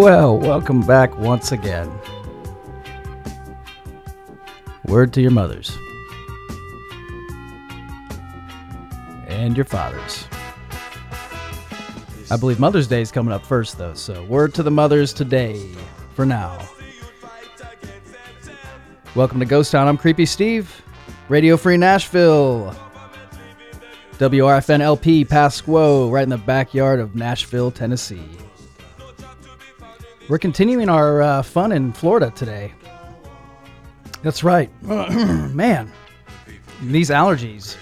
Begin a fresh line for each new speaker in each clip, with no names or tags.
Well, welcome back once again. Word to your mothers and your fathers. I believe Mother's Day is coming up first, though, so word to the mothers today for now. Welcome to Ghost Town. I'm Creepy Steve, Radio Free Nashville. WRFN LP Pasquo, right in the backyard of Nashville, Tennessee. We're continuing our uh, fun in Florida today. That's right. Man, these allergies.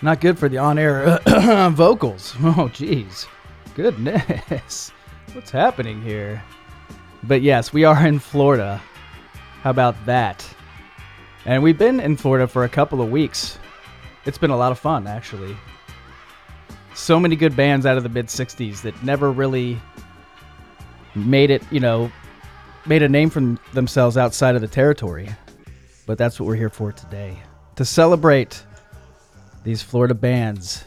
Not good for the on air vocals. Oh, jeez. Goodness. What's happening here? But yes, we are in Florida. How about that? And we've been in Florida for a couple of weeks. It's been a lot of fun, actually. So many good bands out of the mid 60s that never really made it, you know, made a name for themselves outside of the territory. But that's what we're here for today to celebrate these Florida bands.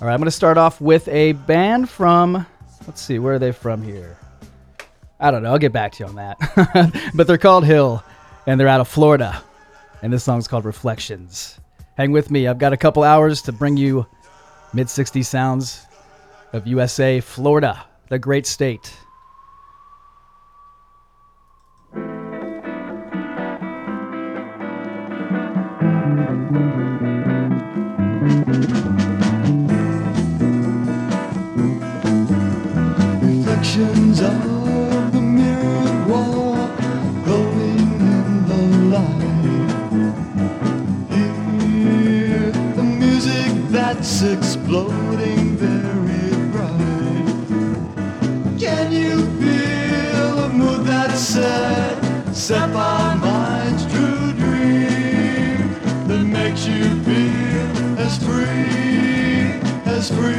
All right, I'm going to start off with a band from, let's see, where are they from here? I don't know. I'll get back to you on that. but they're called Hill, and they're out of Florida. And this song's called Reflections. Hang with me. I've got a couple hours to bring you mid 60s sounds of USA, Florida, the great state.
Reflections of the mirrored wall glowing in the light. Hear the music that's exploding very bright. Can you feel a mood that's set, set by mind's true dream that makes you as free, as free,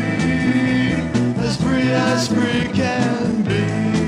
as free as free can be?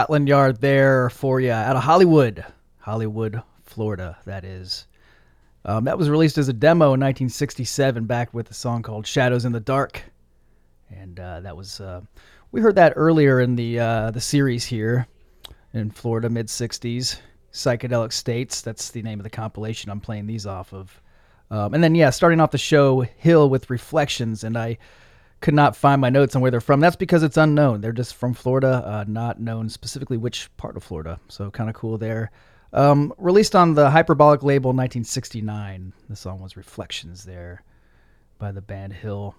Scotland Yard there for you out of Hollywood, Hollywood, Florida. That is. Um, that was released as a demo in 1967, back with a song called "Shadows in the Dark," and uh, that was uh, we heard that earlier in the uh, the series here in Florida, mid '60s, psychedelic states. That's the name of the compilation I'm playing these off of. Um, and then yeah, starting off the show, Hill with Reflections, and I could not find my notes on where they're from. That's because it's unknown. They're just from Florida, uh, not known specifically which part of Florida. So kind of cool there. Um, released on the Hyperbolic label 1969. The song was Reflections there by the band Hill.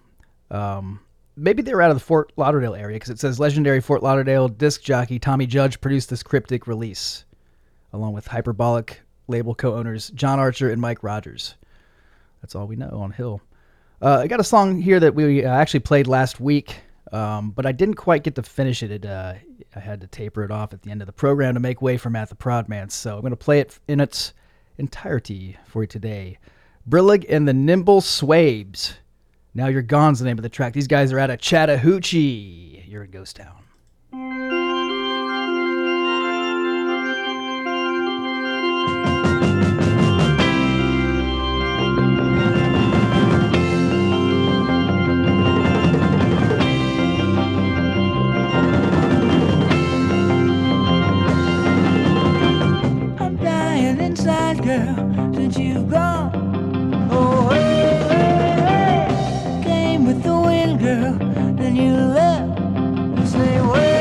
Um, maybe they were out of the Fort Lauderdale area because it says legendary Fort Lauderdale disc jockey Tommy Judge produced this cryptic release along with Hyperbolic label co owners John Archer and Mike Rogers. That's all we know on Hill. Uh, I got a song here that we uh, actually played last week, um, but I didn't quite get to finish it. it uh, I had to taper it off at the end of the program to make way for Matt the Prodman. So I'm going to play it in its entirety for you today. Brillig and the Nimble Swabes. Now You're Gone's the name of the track. These guys are out of Chattahoochee. You're in Ghost Town.
Girl, since you've gone. Oh, hey, hey, hey. Came with the wind, girl, then you left. You say, wait,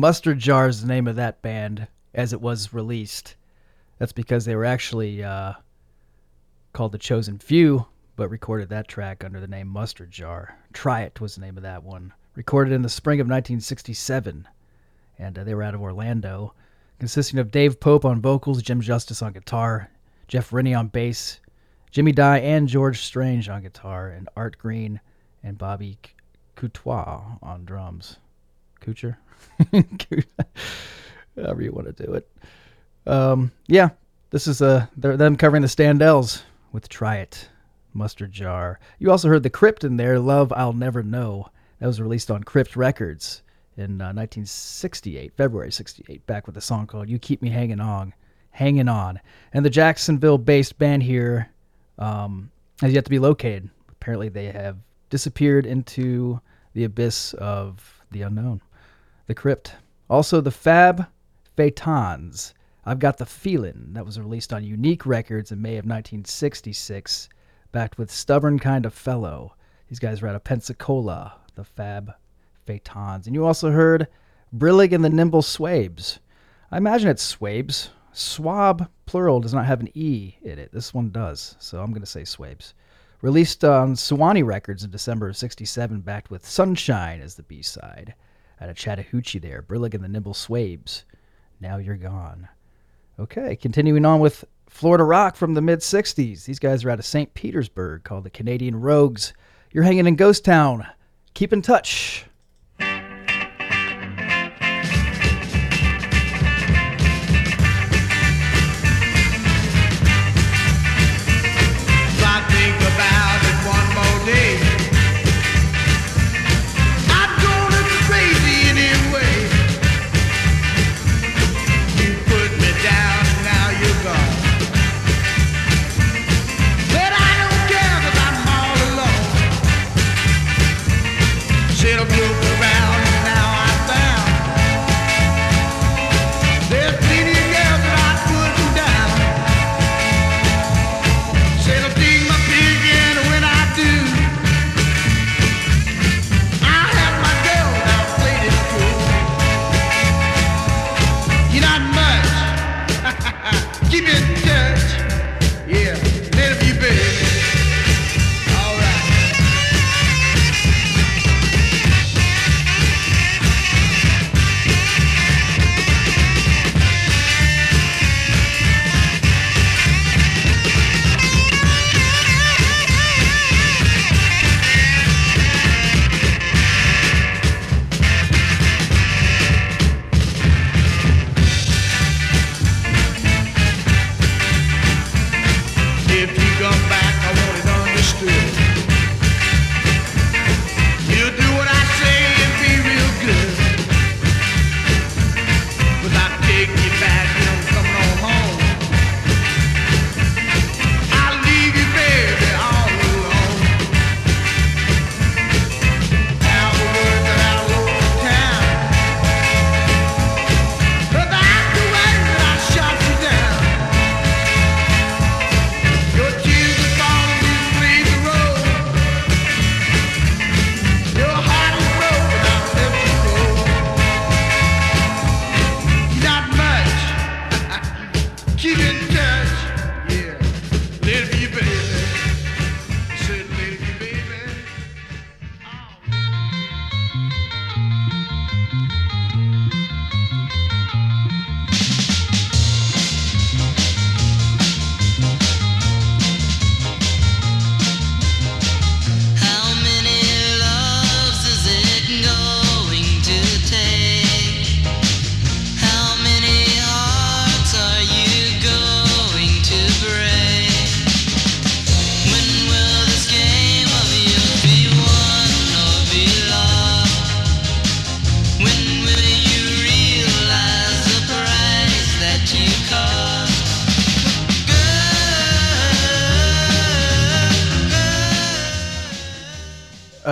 Mustard Jar is the name of that band as it was released. That's because they were actually uh, called The Chosen Few, but recorded that track under the name Mustard Jar. Try It was the name of that one. Recorded in the spring of 1967, and uh, they were out of Orlando, consisting of Dave Pope on vocals, Jim Justice on guitar, Jeff Rennie on bass, Jimmy Dye and George Strange on guitar, and Art Green and Bobby Coutois on drums. Kucher? However you want to do it. Um, yeah, this is uh, them covering the Standells with Try It, Mustard Jar. You also heard The Crypt in there, Love I'll Never Know. That was released on Crypt Records in uh, 1968, February 68, back with a song called You Keep Me Hanging On. Hanging On. And the Jacksonville based band here um, has yet to be located. Apparently, they have disappeared into the abyss of the unknown. The Crypt. Also, the Fab Phaetons. I've Got the Feeling. That was released on Unique Records in May of 1966, backed with Stubborn Kind of Fellow. These guys were out of Pensacola, the Fab Phaetons. And you also heard Brillig and the Nimble Swabes. I imagine it's Swabes. Swab, plural, does not have an E in it. This one does, so I'm going to say Swabes. Released on Swanee Records in December of 67, backed with Sunshine as the B side. Out of Chattahoochee there, Brillig and the Nimble Swabes. Now You're Gone. Okay, continuing on with Florida rock from the mid 60s. These guys are out of St. Petersburg called the Canadian Rogues. You're hanging in Ghost Town. Keep in touch.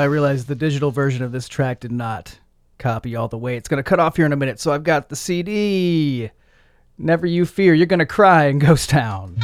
Realized the digital version of this track did not copy all the way. It's going to cut off here in a minute, so I've got the CD. Never you fear, you're to cry in Ghost Town.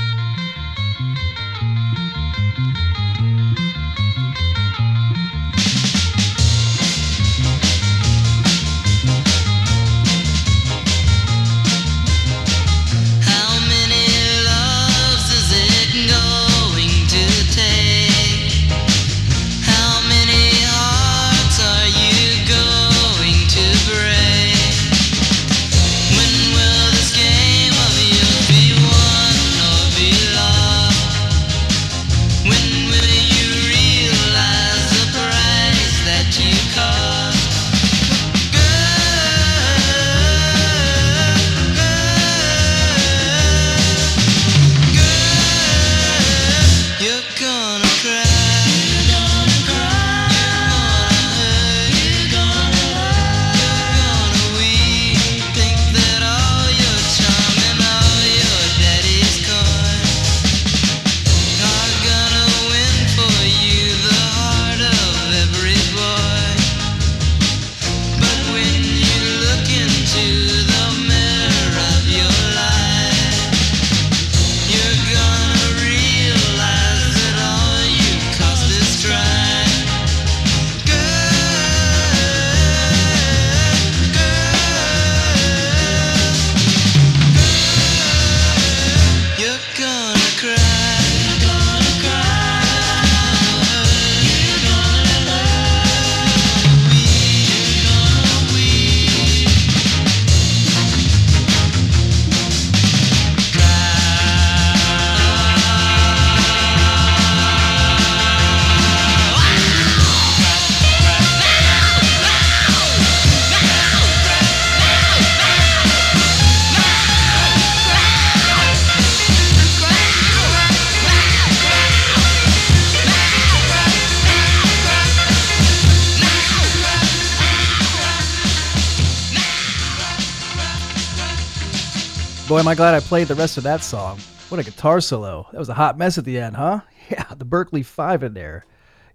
Am I glad I played the rest of that song. What a guitar solo. That was a hot mess at the end, huh? Yeah, the Berkeley Five in there.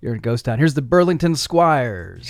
You're in Ghost Town. Here's the Burlington Squires.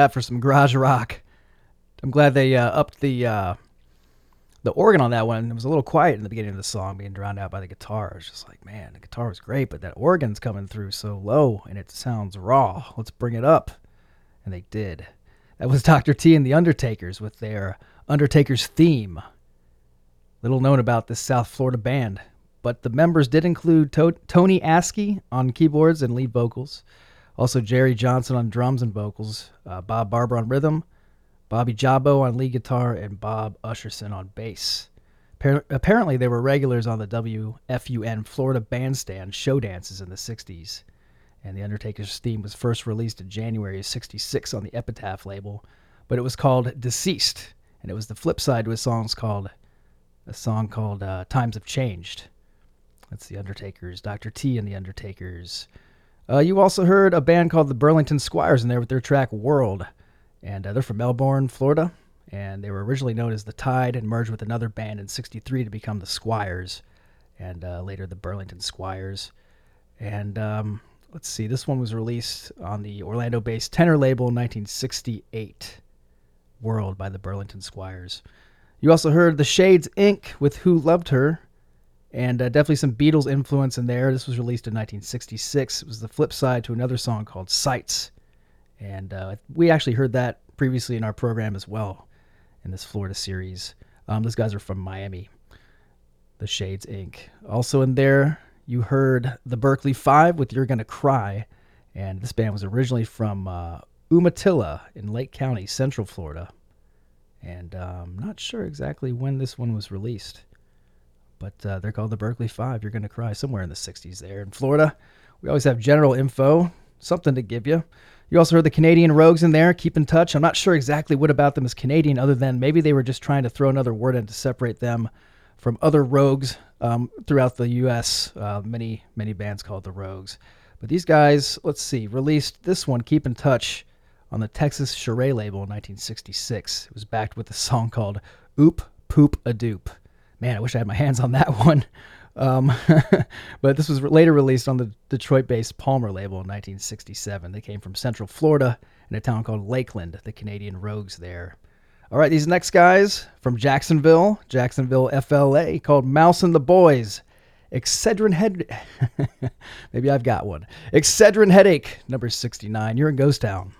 That
for some garage rock. I'm glad they uh, upped the uh, the organ on that one. It was a little quiet in the beginning of the song, being drowned out by the guitar. It's just like, man, the guitar was great, but that organ's coming through so low and it sounds raw. Let's bring it up, and they did. That was Dr. T and the Undertakers with their Undertaker's theme. Little known about this South Florida band, but the members did include to- Tony Askey on keyboards and lead vocals, also Jerry Johnson on drums and vocals, uh, Bob Barber on rhythm, Bobby Jabo on lead guitar, and Bob Usherson on bass. Appar- Apparently, they were regulars on the WFUN Florida Bandstand show dances in the 60s. And The Undertaker's theme was first released in January of 66 on the Epitaph label, but it was called Deceased, and it was the flip side to a song called a song called uh, Times Have Changed. That's The Undertakers, Dr. T and The Undertakers. Uh, you also heard a band called the Burlington Squires in there with their track World. And uh, they're from Melbourne, Florida. And they were originally known as The Tide and merged with another band in 63 to become the Squires. And uh, later the Burlington Squires. And um, let's see, this one was released on the Orlando based tenor label in 1968. World by the Burlington Squires. You also heard The Shades Inc. with Who Loved Her, and uh, definitely some Beatles influence in there. This was released in 1966. It was the flip side to another song called Sights, and uh, we actually heard that previously in our program as well in this Florida series. Um, those guys are from Miami. The Shades Inc. Also in there, you heard the Berkeley Five with "You're Gonna Cry," and this band was originally from uh, Umatilla in Lake County, Central Florida. And I'm not sure exactly when this one was released but uh, they're called the Berkeley Five. You're going to cry somewhere in the 60s there. In Florida, we always have general info, something to give you. You also heard the Canadian Rogues in there. Keep in touch. I'm not sure exactly what about them is Canadian, other than maybe they were just trying to throw another word in to separate them from other rogues um, throughout the U.S. Uh, many, many bands called the Rogues. But these guys, let's see, released this one, Keep in Touch, on the Texas Charade label in 1966. It was backed with a song called Oop Poop a Doop man, I wish I had my hands on that one. Um, but this was later released on the Detroit based Palmer label in 1967. They came from Central Florida in a town called Lakeland, the Canadian Rogues there. All right, these next guys from Jacksonville, Jacksonville, FLA, called Mouse and the Boys. Excedrin head. Maybe I've got one. Excedrin headache, number 69. You're in Ghost Town.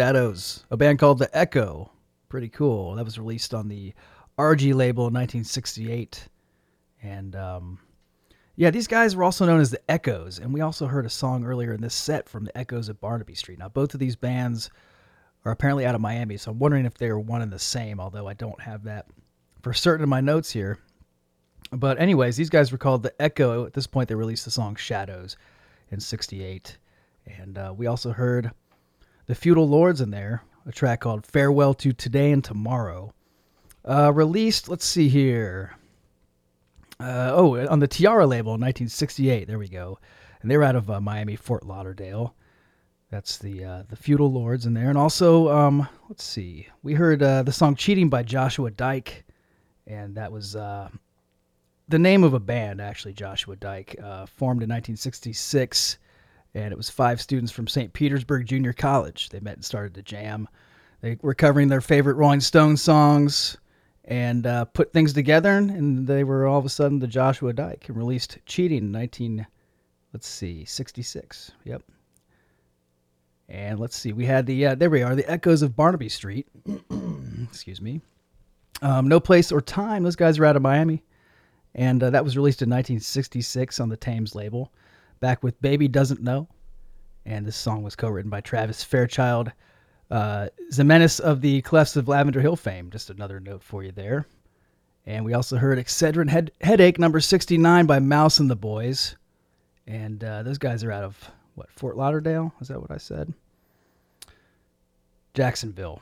Shadows,
a band called The Echo. Pretty cool. That was released on the RG label in 1968. And um, yeah, these guys were also known as the Echoes. And we also heard a song earlier in this set from the Echoes at Barnaby Street. Now, both of these bands are apparently out of Miami, so I'm wondering if they are one and the same, although I don't have that for certain in my notes here. But, anyways, these guys were called The Echo. At this point, they released the song Shadows in 68. And uh, we also heard the Feudal Lords in there, a track called Farewell to Today and Tomorrow. Uh, released, let's see here. Uh, oh, on the Tiara label in 1968. There we go. And they were out of uh, Miami, Fort Lauderdale. That's the uh, the Feudal Lords in there. And also, um, let's see. We heard uh, the song Cheating by Joshua Dyke. And that was uh, the name of a band, actually, Joshua Dyke, formed in 1966 and it was five students from St. Petersburg Junior College. They met and started to jam. They were covering their favorite Rolling Stones songs and uh, put things together, and they were all of a sudden the Joshua Dyke and released "Cheating" in 19, let's see, 66. Yep. And let's see, we had the uh, there we are, the Echoes of Barnaby Street. Excuse me. Um, no place or time. Those guys are out of Miami, and uh, that was released in 1966 on the Thames label back with Baby Doesn't Know. And this song was co written by Travis Fairchild, uh, Ximenes of the Clefs of Lavender Hill fame. Just another note for you there. And we also heard Excedrin Head- Headache number 69 by Mouse and the Boys. And uh, those guys are out of, what, Fort Lauderdale? Is that what I said? Jacksonville.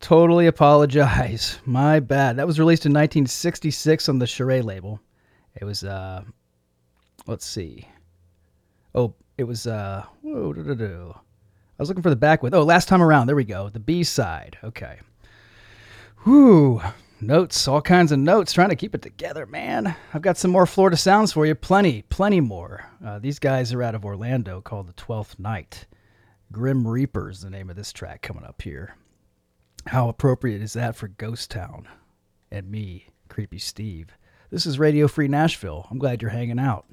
Totally apologize. My bad. That was released in 1966 on the Charade label. It was, uh, let's see. Oh, it was uh whoa, do, do, do. I was looking for the back with oh last time around. There we go. The B side. Okay. Whew. Notes, all kinds of notes, trying to keep it together, man. I've got some more Florida sounds for you. Plenty, plenty more. Uh, these guys are out of Orlando called the Twelfth Night. Grim Reaper's the name of this track coming up here. How appropriate is that for Ghost Town and me, Creepy Steve? This is Radio Free Nashville. I'm glad you're hanging out.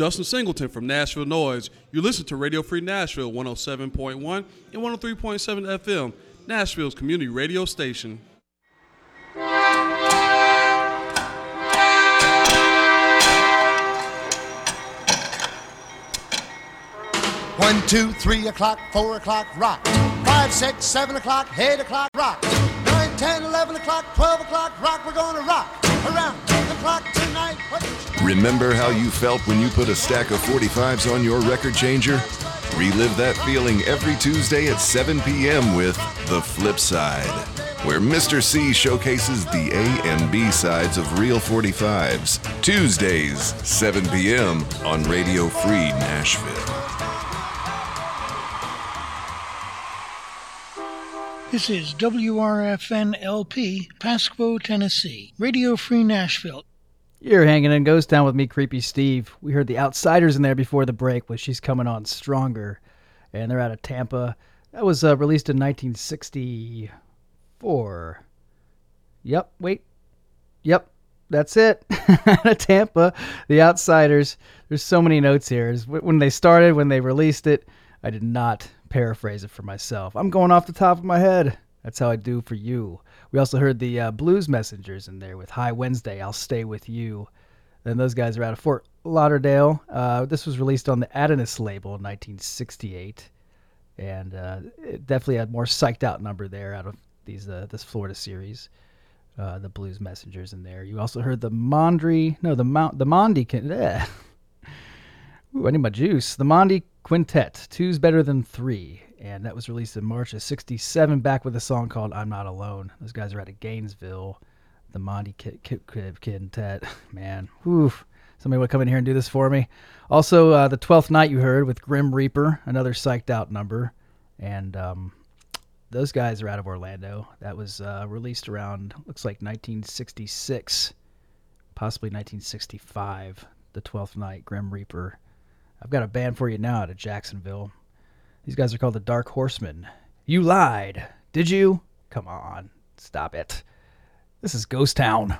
Justin Singleton from Nashville Noise. You listen to Radio Free Nashville 107.1 and 103.7 FM, Nashville's community radio station.
One, two, three o'clock, four o'clock, rock. Five, six, seven o'clock, eight o'clock, rock. Nine, ten, eleven o'clock, twelve o'clock, rock. We're gonna rock around the clock tonight.
Remember how you felt when you put a stack of 45s on your record changer? Relive that feeling every Tuesday at 7 p.m. with The Flip Side, where Mr. C showcases the A and B sides of real 45s. Tuesdays, 7 p.m. on Radio Free Nashville.
This is WRFN LP, Pasco, Tennessee. Radio Free Nashville.
You're hanging in Ghost Town with me, Creepy Steve. We heard the Outsiders in there before the break, but she's coming on stronger, and they're out of Tampa. That was uh, released in 1964. Yep, wait. Yep, that's it. out of Tampa, the Outsiders. There's so many notes here. When they started, when they released it, I did not paraphrase it for myself. I'm going off the top of my head. That's how I do for you. We also heard the uh, Blues Messengers in there with High Wednesday, I'll Stay With You. And those guys are out of Fort Lauderdale. Uh, this was released on the Adonis label in 1968. And uh, it definitely had more psyched out number there out of these uh, this Florida series. Uh, the Blues Messengers in there. You also heard the Mondry, no, the Mount, the Mondi, Ooh, I need my juice. The Mondi Quintet, two's better than three. And that was released in March of '67. Back with a song called "I'm Not Alone." Those guys are out of Gainesville, the Monty Kid, Kid, Kid, Quintet. Man, whew. Somebody would come in here and do this for me. Also, uh, the Twelfth Night you heard with Grim Reaper, another psyched out number, and um, those guys are out of Orlando. That was uh, released around looks like 1966, possibly 1965. The Twelfth Night, Grim Reaper. I've got a band for you now out of Jacksonville. These guys are called the Dark Horsemen. You lied, did you? Come on, stop it. This is Ghost Town.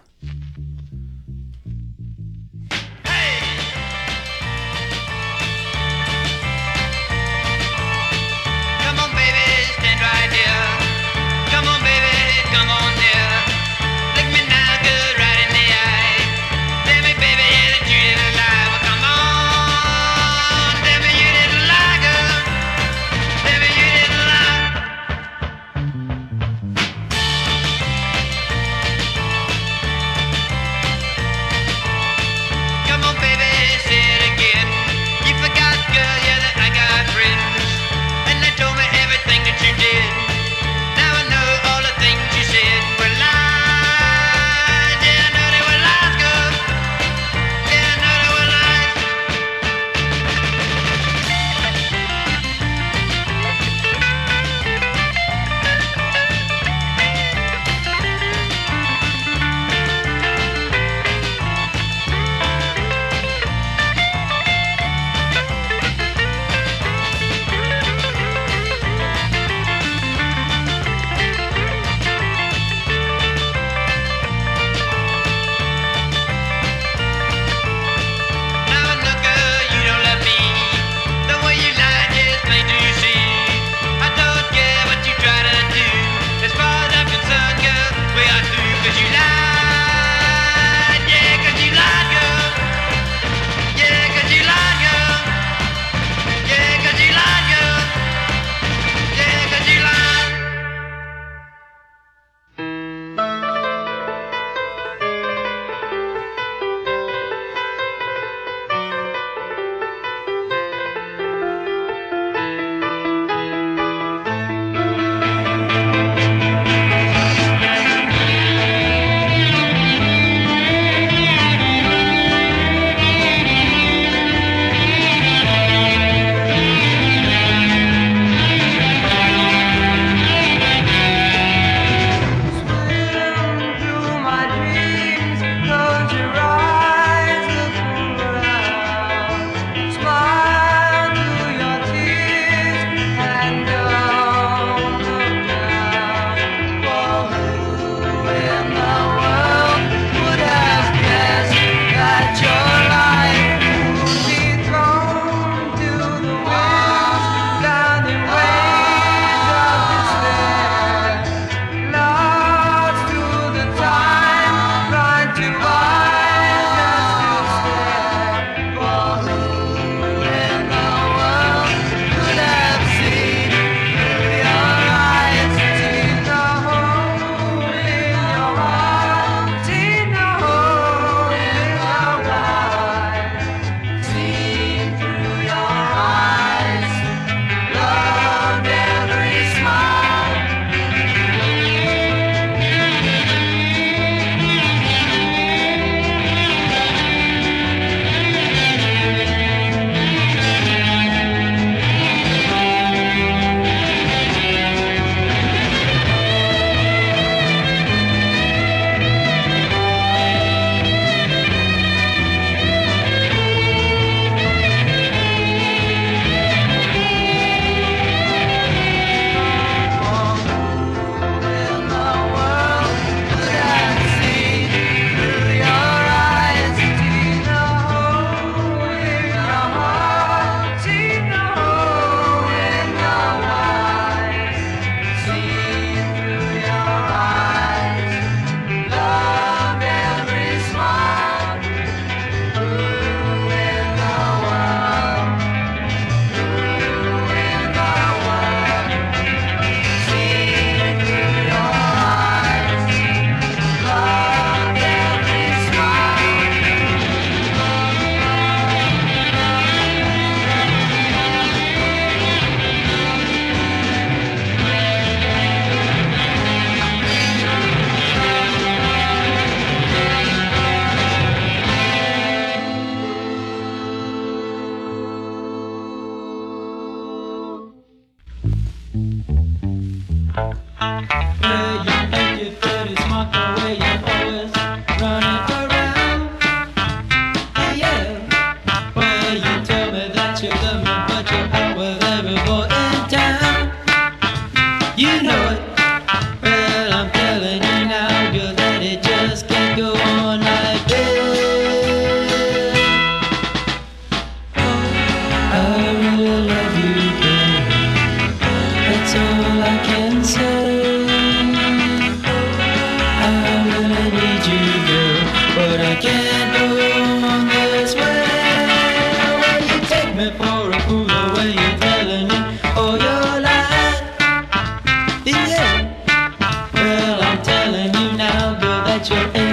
Girl,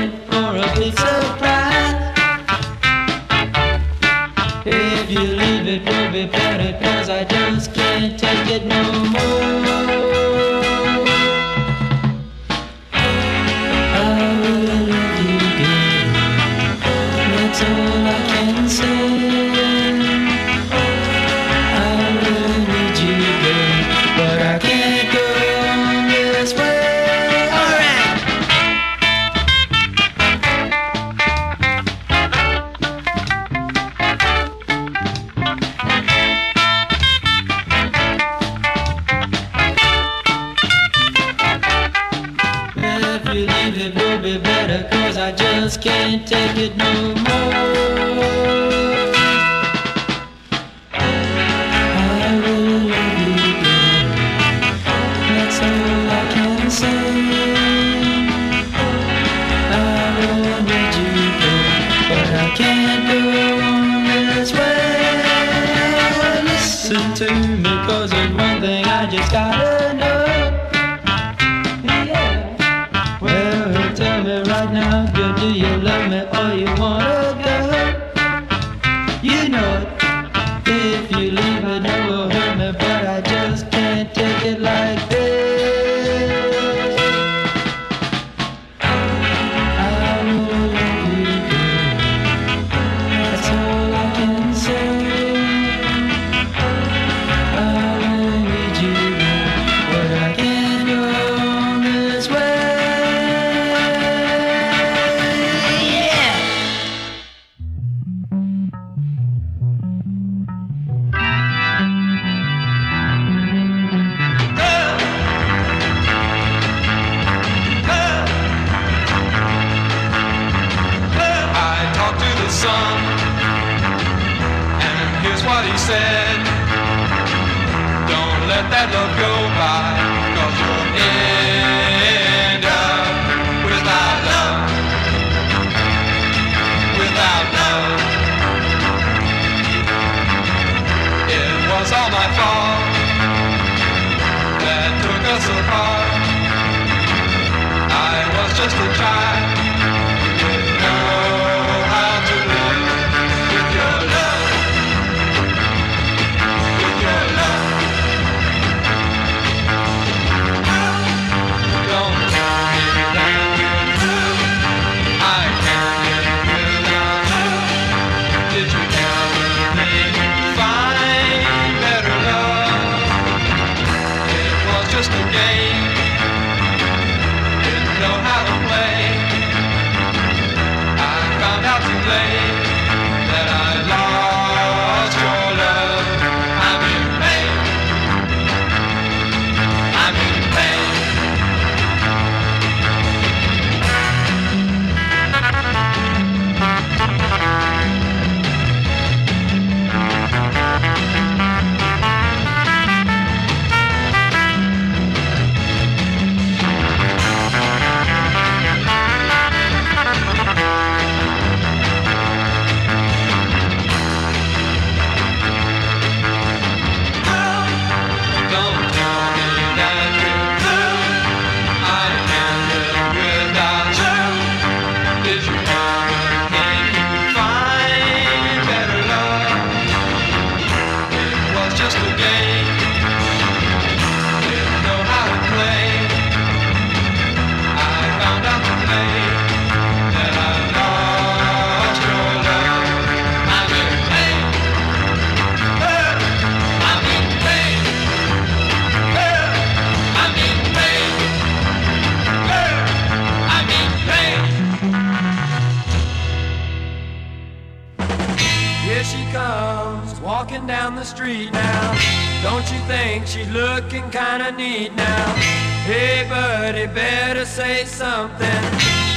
say
something.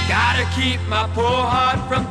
Gotta keep my poor heart from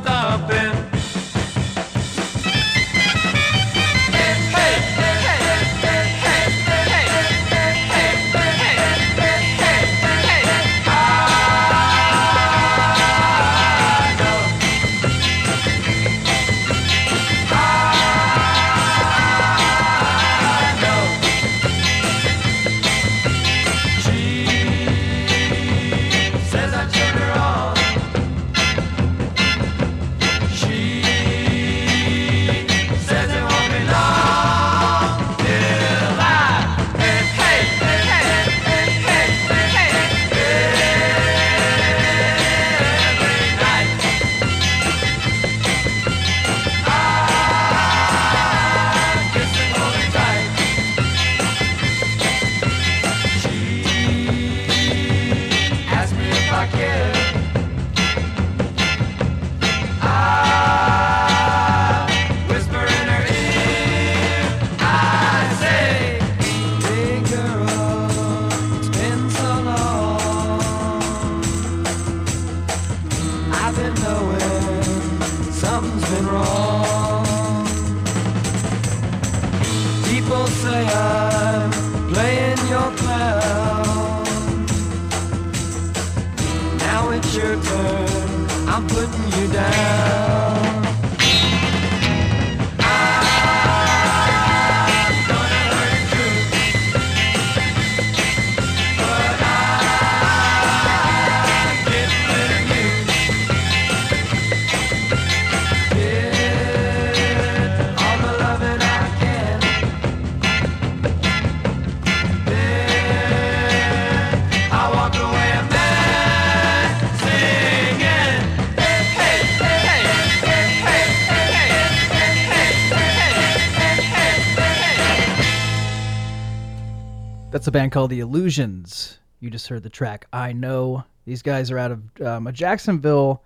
band called The Illusions. You just heard the track I Know. These guys are out of um, a Jacksonville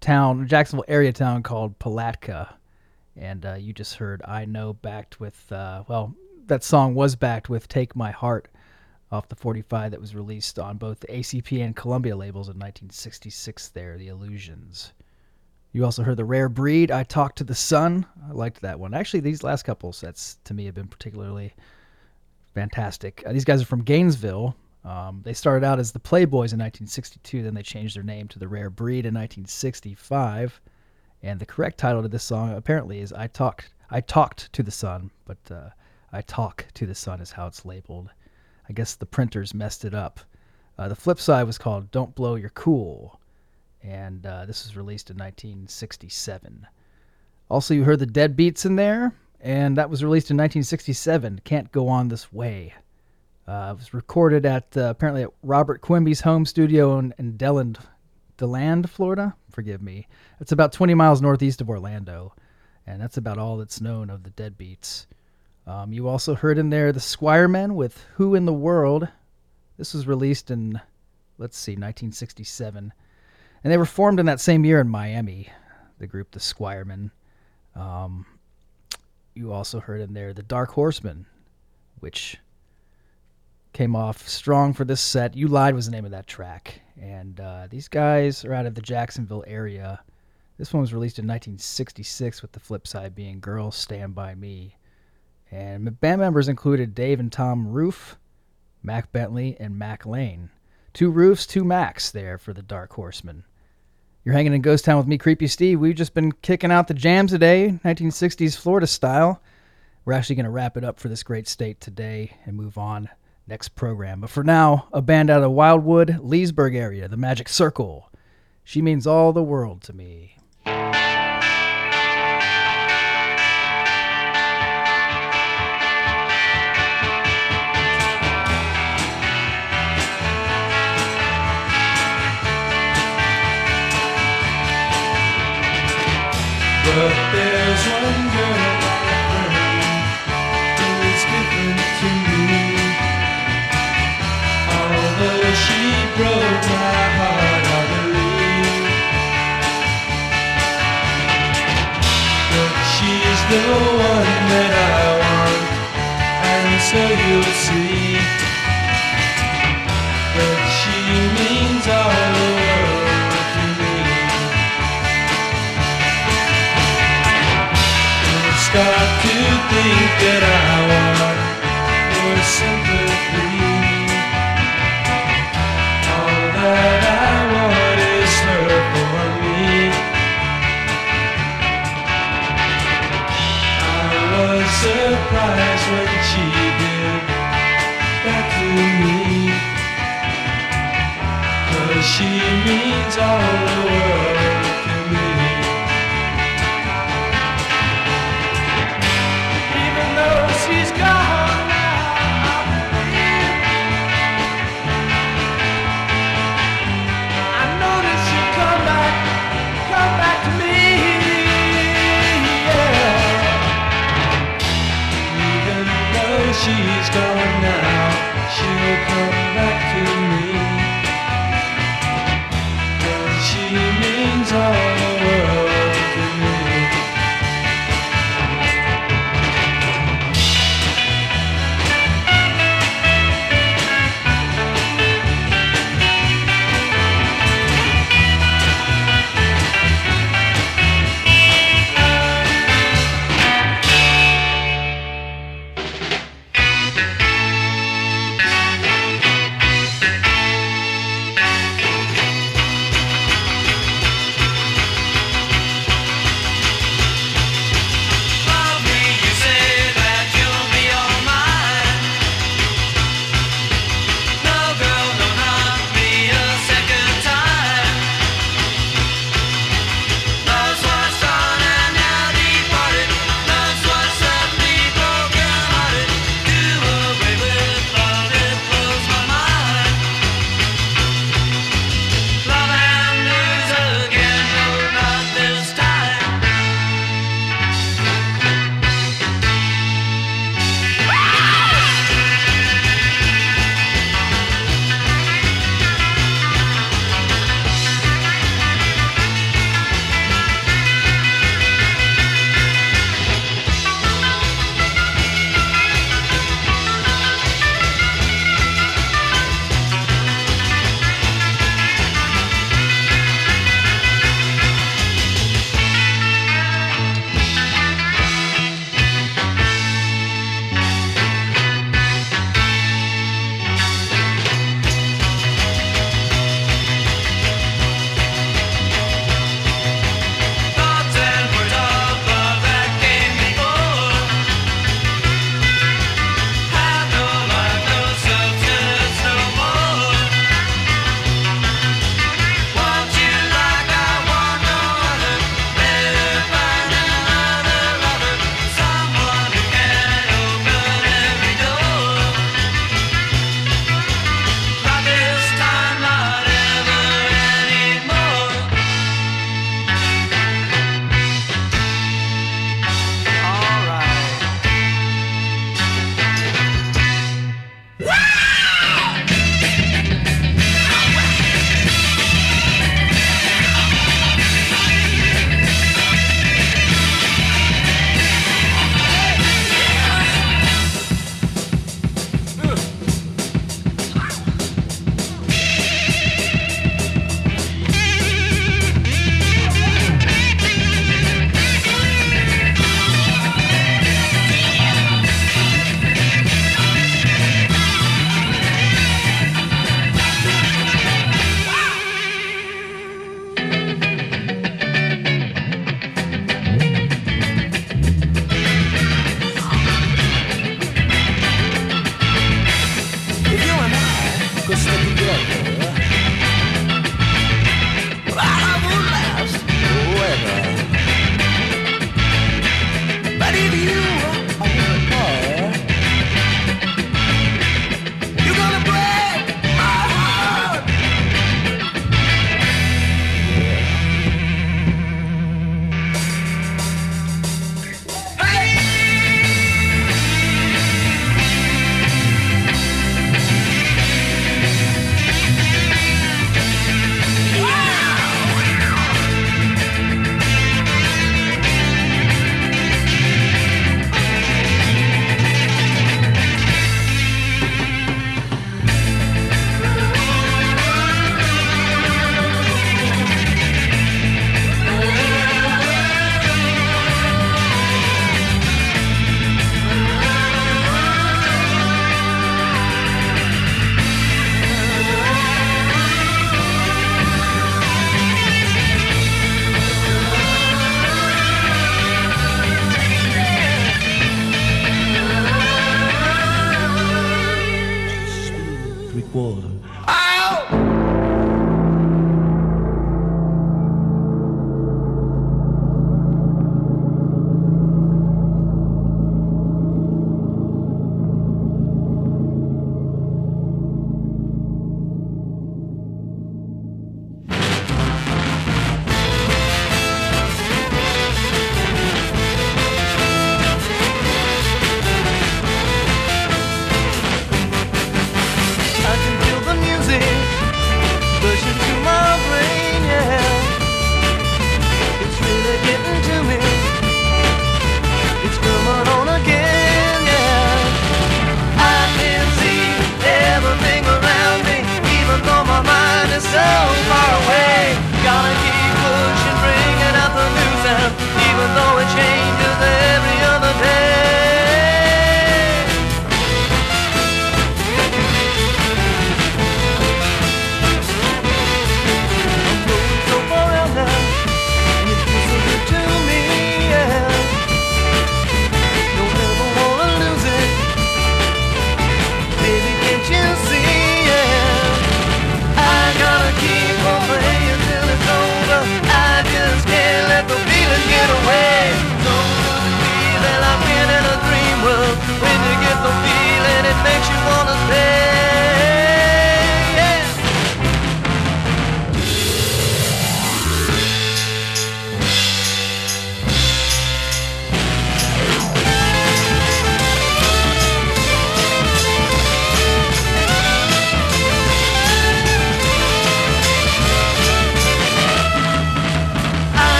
town, Jacksonville area town called Palatka. And uh, you just heard I Know backed with, uh, well, that song was backed with Take My Heart off the 45 that was released on both the ACP and Columbia labels in 1966 there, The Illusions. You also heard The Rare Breed, I Talk to the Sun. I liked that one. Actually, these last couple sets to me have been particularly fantastic. Uh, these guys are from Gainesville. Um, they started out as the Playboys in 1962, then they changed their name to the Rare Breed in 1965. And the correct title to this song apparently is "I Talked I Talked to the Sun," but uh, "I Talk to the Sun" is how it's labeled. I guess the printers messed it up. Uh, the flip side was called "Don't Blow Your Cool," and uh, this was released in 1967. Also, you heard the Dead Beats in there, and that was released in 1967. Can't Go On This Way. Uh, it was recorded at uh, apparently at Robert Quimby's home studio in, in Deland, Deland, Florida. Forgive me. It's about 20 miles northeast of Orlando, and that's about all that's known of the Deadbeats. Um, you also heard in there the Squiremen with "Who in the World." This was released in, let's see, 1967, and they were formed in that same year in Miami. The group, the Squiremen. Um, you also heard in there the Dark Horsemen, which came off strong for this set. You Lied was the name of that track. And uh, these guys are out of the Jacksonville area. This one was released in 1966 with the flip side being Girls Stand By Me. And band members included Dave and Tom Roof, Mac Bentley, and Mac Lane. Two Roofs, two Macs there for the Dark Horsemen. You're hanging in Ghost Town with me, Creepy Steve. We've just been kicking out the jams today, 1960s Florida style. We're actually going to wrap it up for this great state today and move on next program. But for now, a band out of Wildwood, Leesburg area, the Magic Circle. She means all the world to me.
But there's one girl I've who is different to me. Although she broke my heart, I believe. But she's the one that I want
and so you'll see think that I want your sympathy. All that I want is her for me. I was surprised when she did that to me. Cause she means all the world gone now, she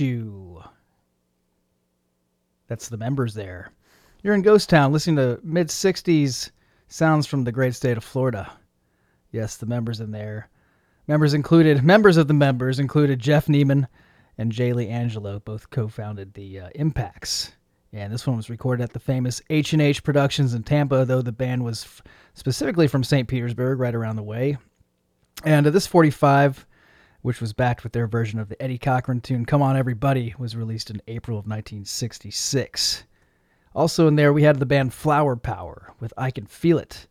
you.
That's the members there. You're in Ghost Town listening to mid 60s sounds from the great state of Florida. Yes, the members in there. Members included, members of the members included Jeff Neiman and Jay Lee Angelo, both co-founded the uh, Impacts. And this one was recorded at the famous H&H Productions in Tampa, though the band was f- specifically from St. Petersburg, right around the way. And uh, this 45, which was backed with their version of the Eddie Cochran tune "Come On Everybody," was released in April of 1966. Also in there, we had the band Flower Power with "I Can Feel It,"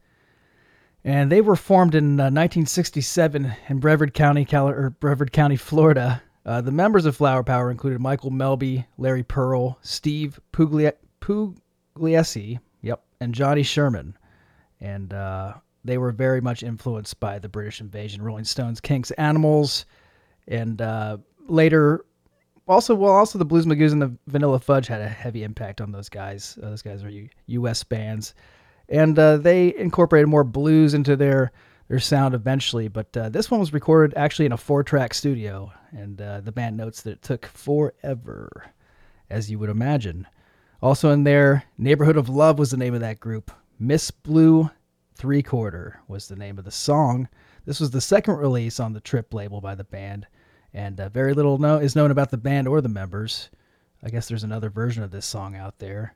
and they were formed in uh, 1967 in Brevard County, Cal- or Brevard County, Florida. Uh, the members of Flower Power included Michael Melby, Larry Pearl, Steve Puglia- Pugliese, yep, and Johnny Sherman. And uh, they were very much influenced by the British invasion, Rolling Stones, Kinks, Animals, and uh, later also well also the Blues Magoos and the Vanilla Fudge had a heavy impact on those guys. Uh, those guys are U- U.S. bands, and uh, they incorporated more blues into their their sound eventually. But uh, this one was recorded actually in a four track studio, and uh, the band notes that it took forever, as you would imagine. Also in there, Neighborhood of Love was the name of that group. Miss Blue Three Quarter was the name of the song. This was the second release on the Trip label by the band, and uh, very little know- is known about the band or the members. I guess there's another version of this song out there,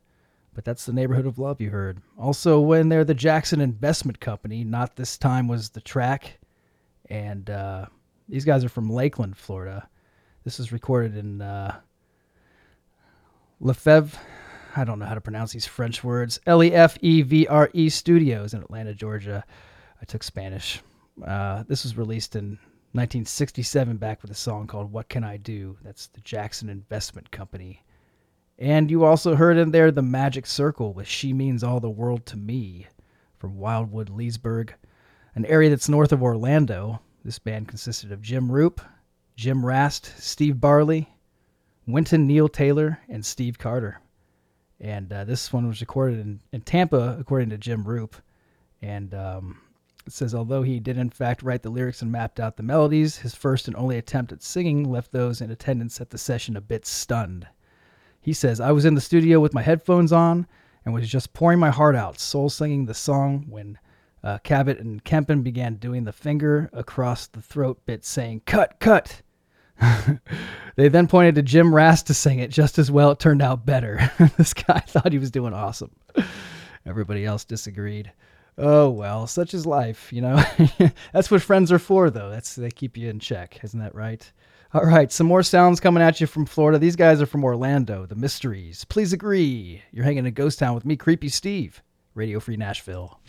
but that's the Neighborhood of Love you heard. Also, when they're the Jackson Investment Company, not this time was the track, and uh, these guys are from Lakeland, Florida. This was recorded in uh, Lefevre. I don't know how to pronounce these French words. L E F E V R E Studios in Atlanta, Georgia. I took Spanish. Uh, this was released in 1967 back with a song called What Can I Do? That's the Jackson Investment Company. And you also heard in there The Magic Circle with She Means All the World to Me from Wildwood, Leesburg, an area that's north of Orlando. This band consisted of Jim Roop, Jim Rast, Steve Barley, Winton Neil Taylor, and Steve Carter. And uh, this one was recorded in, in Tampa, according to Jim Roop. And um, it says, although he did in fact write the lyrics and mapped out the melodies, his first and only attempt at singing left those in attendance at the session a bit stunned. He says, I was in the studio with my headphones on and was just pouring my heart out, soul singing the song when uh, Cabot and Kempen began doing the finger across the throat bit, saying, Cut, cut. they then pointed to Jim Rast to sing it just as well. It turned out better. this guy thought he was doing awesome. Everybody else disagreed. Oh well, such is life, you know. That's what friends are for, though. That's they keep you in check, isn't that right? All right, some more sounds coming at you from Florida. These guys are from Orlando. The Mysteries. Please agree. You're hanging in Ghost Town with me, Creepy Steve. Radio Free Nashville.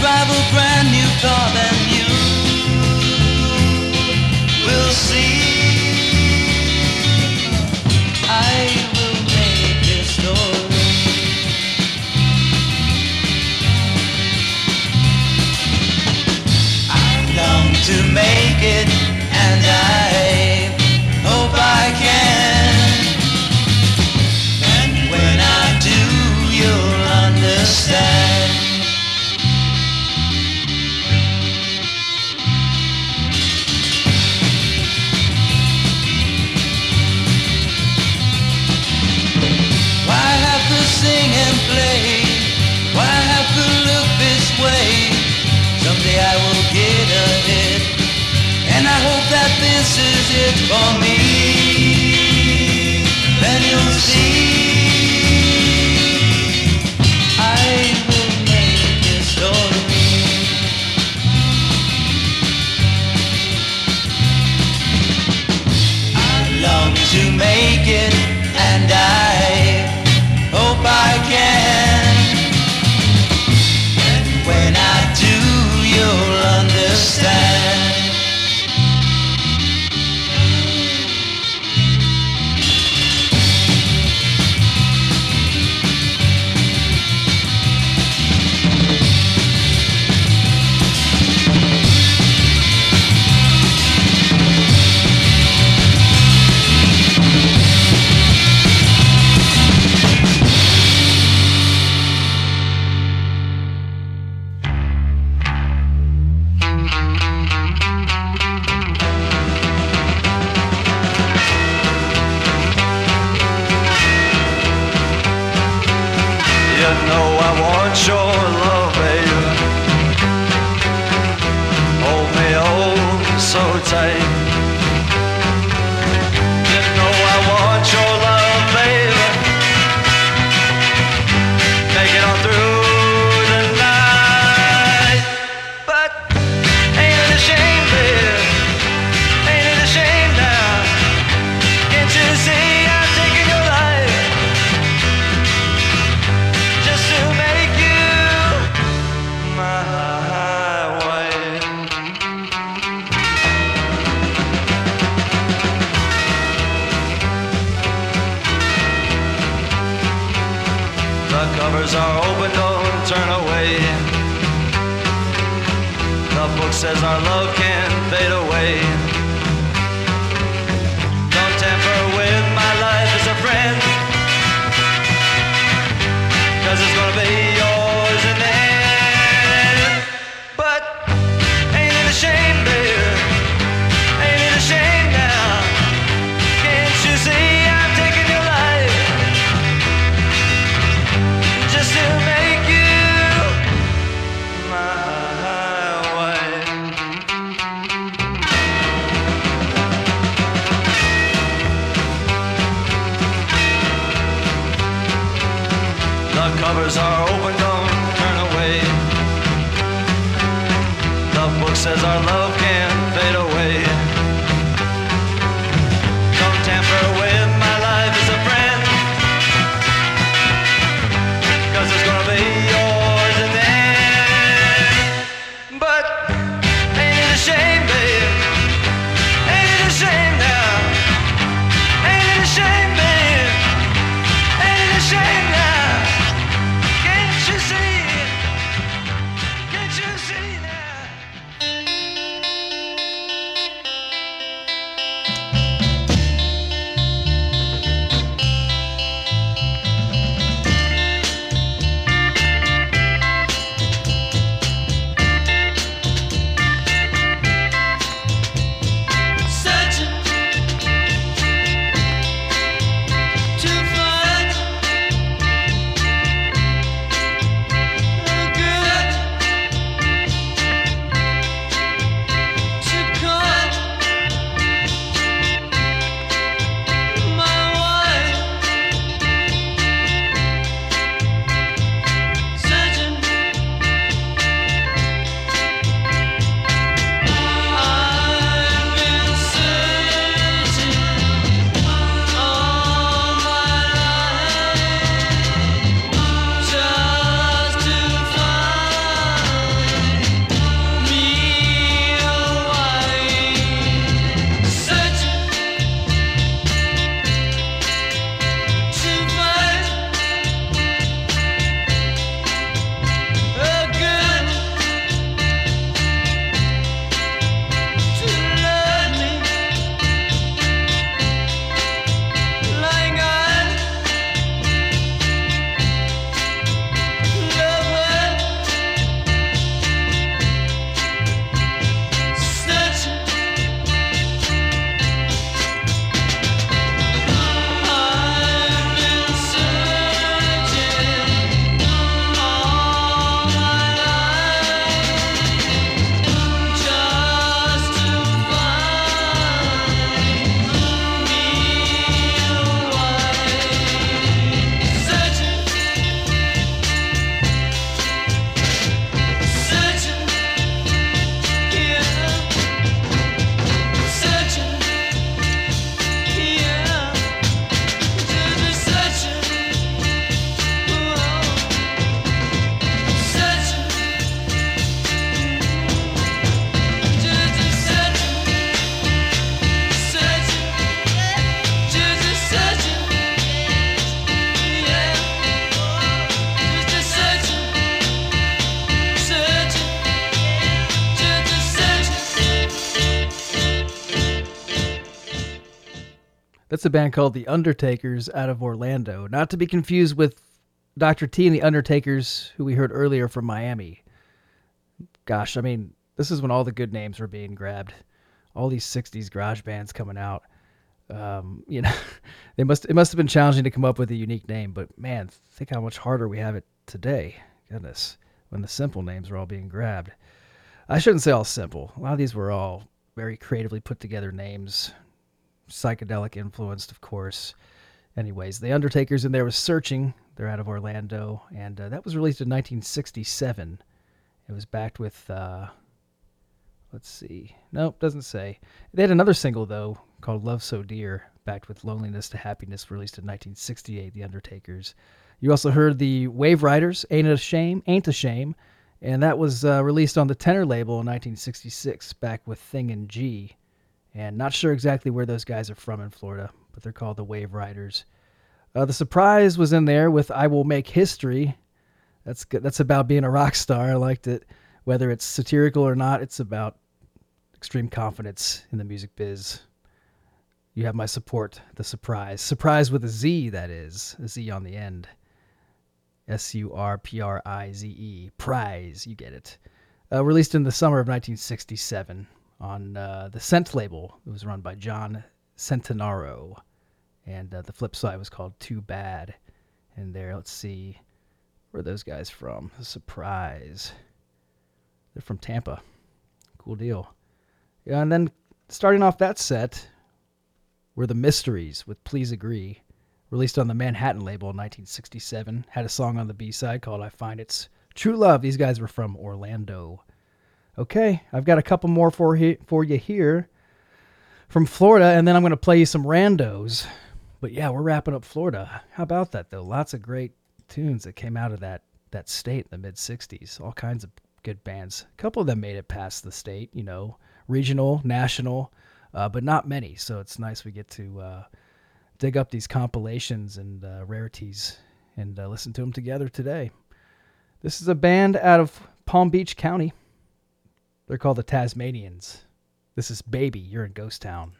drive a brand new car than you will see. I will make this story. I long to make it, and I hope I can. And when I do, you'll understand. is it for me, then you'll see.
That's a band called The Undertakers out of Orlando. Not to be confused with Dr. T and The Undertakers, who we heard earlier from Miami. Gosh, I mean, this is when all the good names were being grabbed. All these 60s garage bands coming out. Um, you know, they must it must have been challenging to come up with a unique name, but man, think how much harder we have it today. Goodness, when the simple names were all being grabbed. I shouldn't say all simple. A lot of these were all very creatively put together names, psychedelic influenced, of course. Anyways, The Undertakers in there was Searching. They're out of Orlando, and uh, that was released in 1967. It was backed with, uh, let's see, nope, doesn't say. They had another single though called "Love So Dear," backed with "Loneliness to Happiness," released in 1968. The Undertakers. You also heard the Wave Riders, "Ain't It a Shame," "Ain't a Shame," and that was uh, released on the Tenor label in 1966, back with Thing and G. And not sure exactly where those guys are from in Florida, but they're called the Wave Riders. Uh, the surprise was in there with "I Will Make History." That's good. That's about being a rock star. I liked it. Whether it's satirical or not, it's about extreme confidence in the music biz. You have my support. The surprise, surprise with a Z. That is a Z on the end. S U R P R I Z E. Prize. You get it. Uh, released in the summer of 1967 on uh, the Scent label. It was run by John Centenaro, and uh, the flip side was called Too Bad. And there, let's see, where those guys from? Surprise. They're from Tampa. Cool deal. Yeah, and then starting off that set were the Mysteries with Please Agree, released on the Manhattan label in 1967. Had a song on the B side called I Find It's True Love. These guys were from Orlando. Okay, I've got a couple more for he- for you here from Florida, and then I'm going to play you some randos. But yeah, we're wrapping up Florida. How about that though? Lots of great tunes that came out of that that state in the mid '60s. All kinds of good bands. A couple of them made it past the state, you know, regional, national, uh, but not many. So it's nice we get to uh, dig up these compilations and uh, rarities and uh, listen to them together today. This is a band out of Palm Beach County. They're called the Tasmanians. This is Baby. You're in Ghost Town.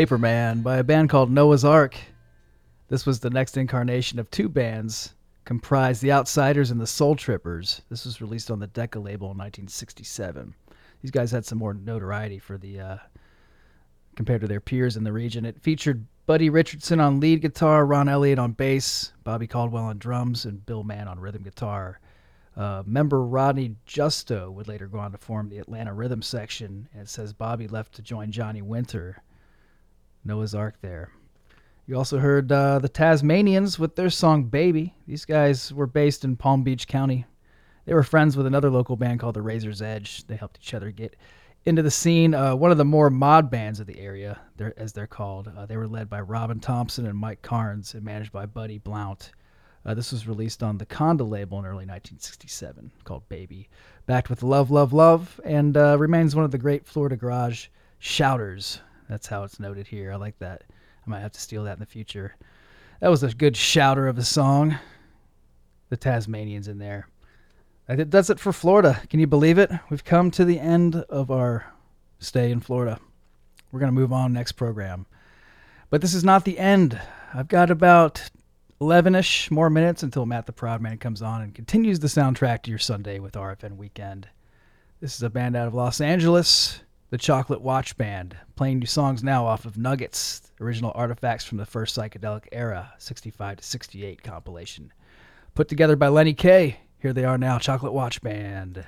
Paperman by a band called Noah's Ark. This was the next incarnation of two bands comprised the Outsiders and the Soul Trippers. This was released on the Decca label in 1967. These guys had some more notoriety for the uh, compared to their peers in the region. It featured Buddy Richardson on lead guitar, Ron Elliott on bass, Bobby Caldwell on drums, and Bill Mann on rhythm guitar. Uh, member Rodney Justo would later go on to form the Atlanta Rhythm section, and it says Bobby left to join Johnny Winter. Noah's Ark there. You also heard uh, the Tasmanians with their song Baby. These guys were based in Palm Beach County. They were friends with another local band called the Razor's Edge. They helped each other get into the scene. Uh, one of the more mod bands of the area, as they're called. Uh, they were led by Robin Thompson and Mike Carnes and managed by Buddy Blount. Uh, this was released on the Conda label in early 1967 called Baby. Backed with Love, Love, Love, and uh, remains one of the great Florida garage shouters. That's how it's noted here. I like that. I might have to steal that in the future. That was a good shouter of a song. The Tasmanians in there. That does it for Florida. Can you believe it? We've come to the end of our stay in Florida. We're going to move on next program. But this is not the end. I've got about 11 ish more minutes until Matt the Proud Man comes on and continues the soundtrack to your Sunday with RFN Weekend. This is a band out of Los Angeles, the Chocolate Watch Band, playing new songs now off of Nuggets, original artifacts from the first psychedelic era, 65 to 68 compilation. Put together by Lenny Kaye. Here they are now, Chocolate Watch Band.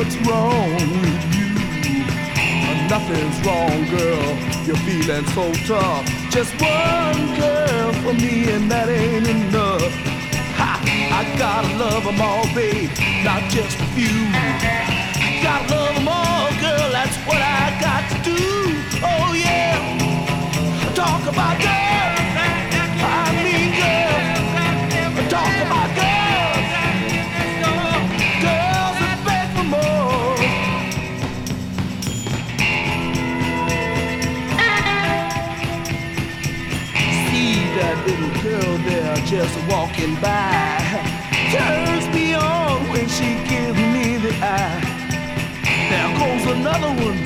What's wrong with you. Nothing's wrong, girl. You're feeling so tough. Just one girl for me, and that ain't enough. Ha! I gotta love 'em all, babe, not just a few. Gotta love 'em all, girl. That's what I got to do. Oh yeah. Talk about girls. Little girl there just walking by. Turns me on when she gives me the eye. There goes another one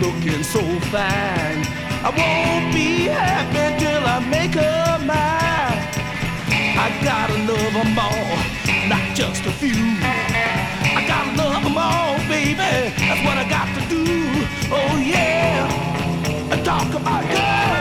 looking so fine. I won't be happy till I make her mine. I gotta love 'em all, not just a few. I gotta love 'em all, baby. That's what I got to do. Oh yeah. Talk about girls.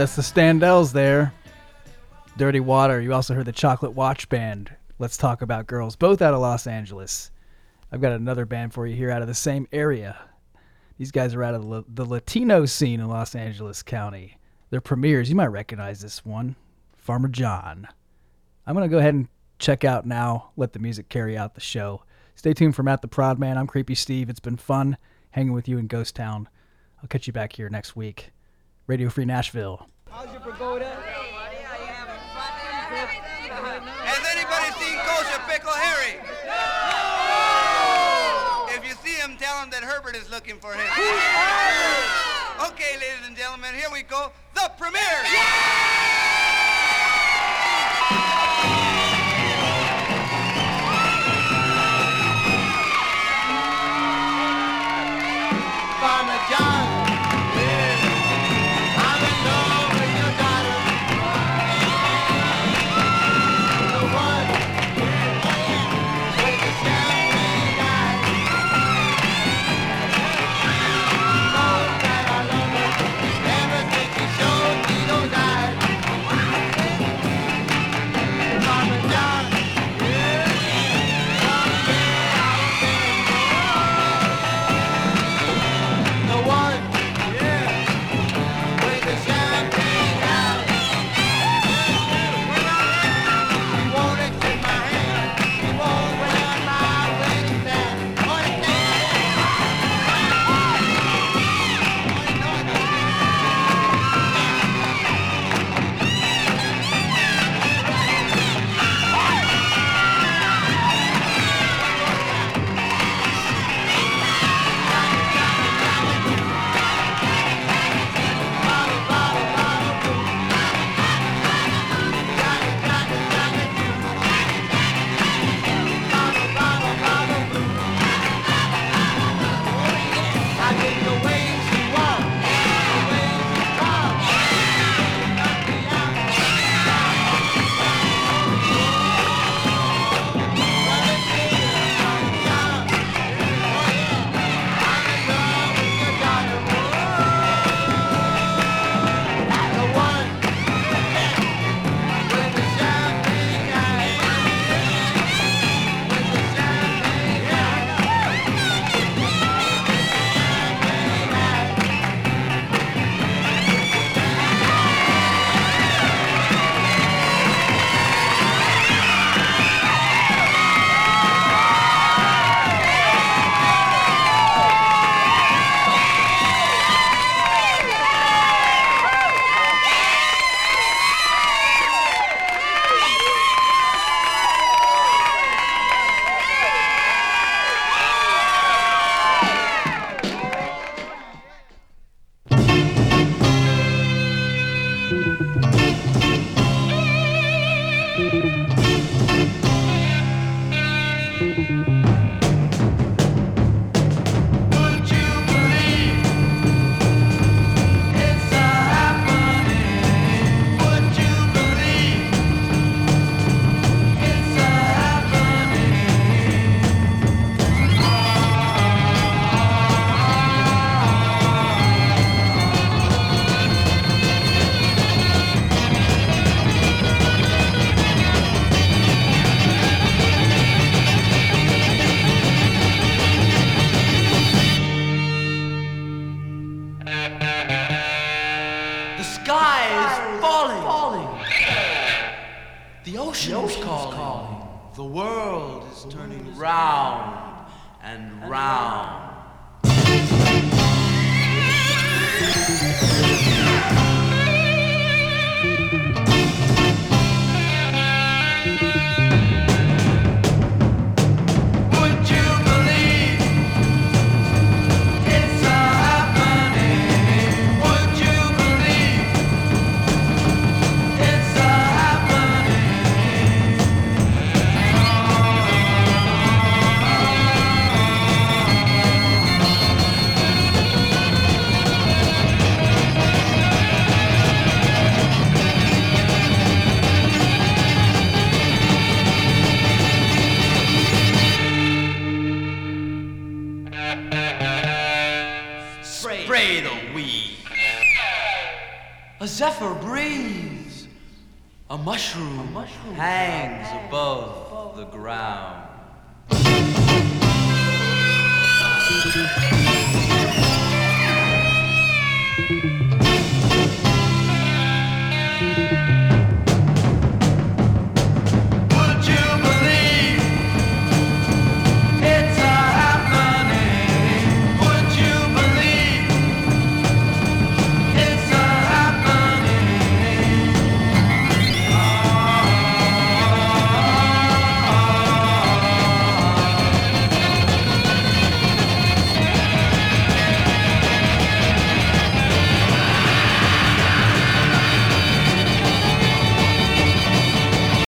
That's the Standells there. Dirty Water. You also heard the Chocolate Watch Band. Let's talk about girls, both out of Los Angeles. I've got another band for you here out of the same area. These guys are out of the, Latino scene in Los Angeles County. Their Premiers, you might recognize this one Farmer John. I'm going to go ahead and check out now, let the music carry out the show. Stay tuned for Matt the Prod Man. I'm Creepy Steve. It's been fun hanging with you in Ghost Town. I'll catch you back here next week. Radio Free Nashville.
Has anybody seen Kosher Pickle Harry? If you see him, tell him that Herbert is looking for him. Okay, ladies and gentlemen, here we go. The premiere.
Farmer